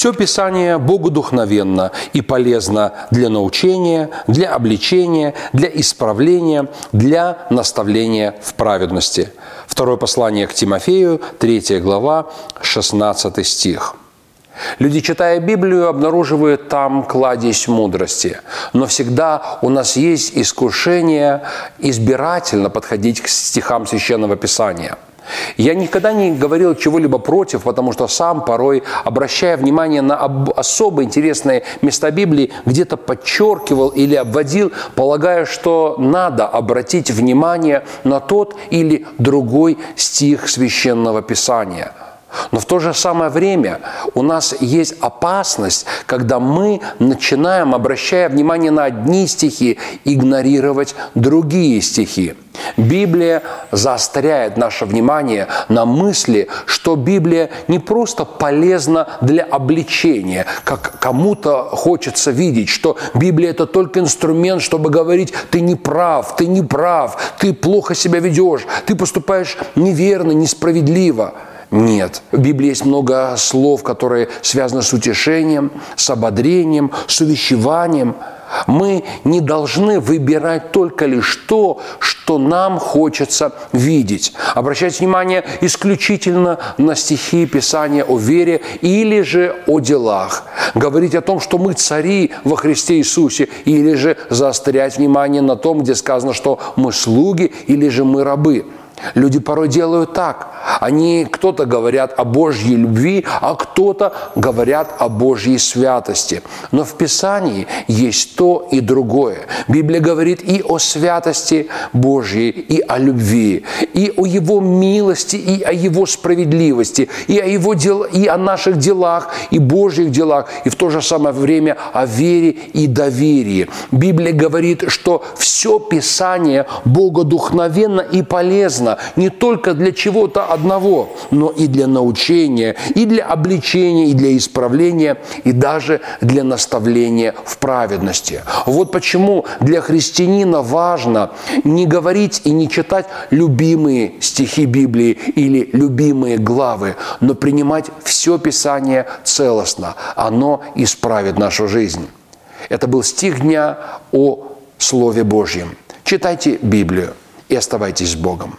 Все Писание богодухновенно и полезно для научения, для обличения, для исправления, для наставления в праведности. Второе послание к Тимофею, 3 глава, 16 стих. Люди, читая Библию, обнаруживают там кладезь мудрости. Но всегда у нас есть искушение избирательно подходить к стихам Священного Писания – я никогда не говорил чего-либо против, потому что сам порой, обращая внимание на особо интересные места Библии, где-то подчеркивал или обводил, полагая, что надо обратить внимание на тот или другой стих священного писания – но в то же самое время у нас есть опасность, когда мы начинаем, обращая внимание на одни стихи, игнорировать другие стихи. Библия заостряет наше внимание на мысли, что Библия не просто полезна для обличения, как кому-то хочется видеть, что Библия это только инструмент, чтобы говорить, ты не прав, ты не прав, ты плохо себя ведешь, ты поступаешь неверно, несправедливо. Нет. В Библии есть много слов, которые связаны с утешением, с ободрением, с увещеванием – мы не должны выбирать только лишь то, что нам хочется видеть. Обращать внимание исключительно на стихи Писания о вере или же о делах. Говорить о том, что мы цари во Христе Иисусе, или же заострять внимание на том, где сказано, что мы слуги или же мы рабы. Люди порой делают так. Они кто-то говорят о Божьей любви, а кто-то говорят о Божьей святости. Но в Писании есть то и другое. Библия говорит и о святости Божьей, и о любви, и о Его милости, и о Его справедливости, и о, его дел, и о наших делах, и Божьих делах, и в то же самое время о вере и доверии. Библия говорит, что все Писание богодухновенно и полезно, не только для чего-то одного, но и для научения, и для обличения, и для исправления, и даже для наставления в праведности. Вот почему для христианина важно не говорить и не читать любимые стихи Библии или любимые главы, но принимать все Писание целостно. Оно исправит нашу жизнь. Это был стих дня о Слове Божьем. Читайте Библию и оставайтесь с Богом.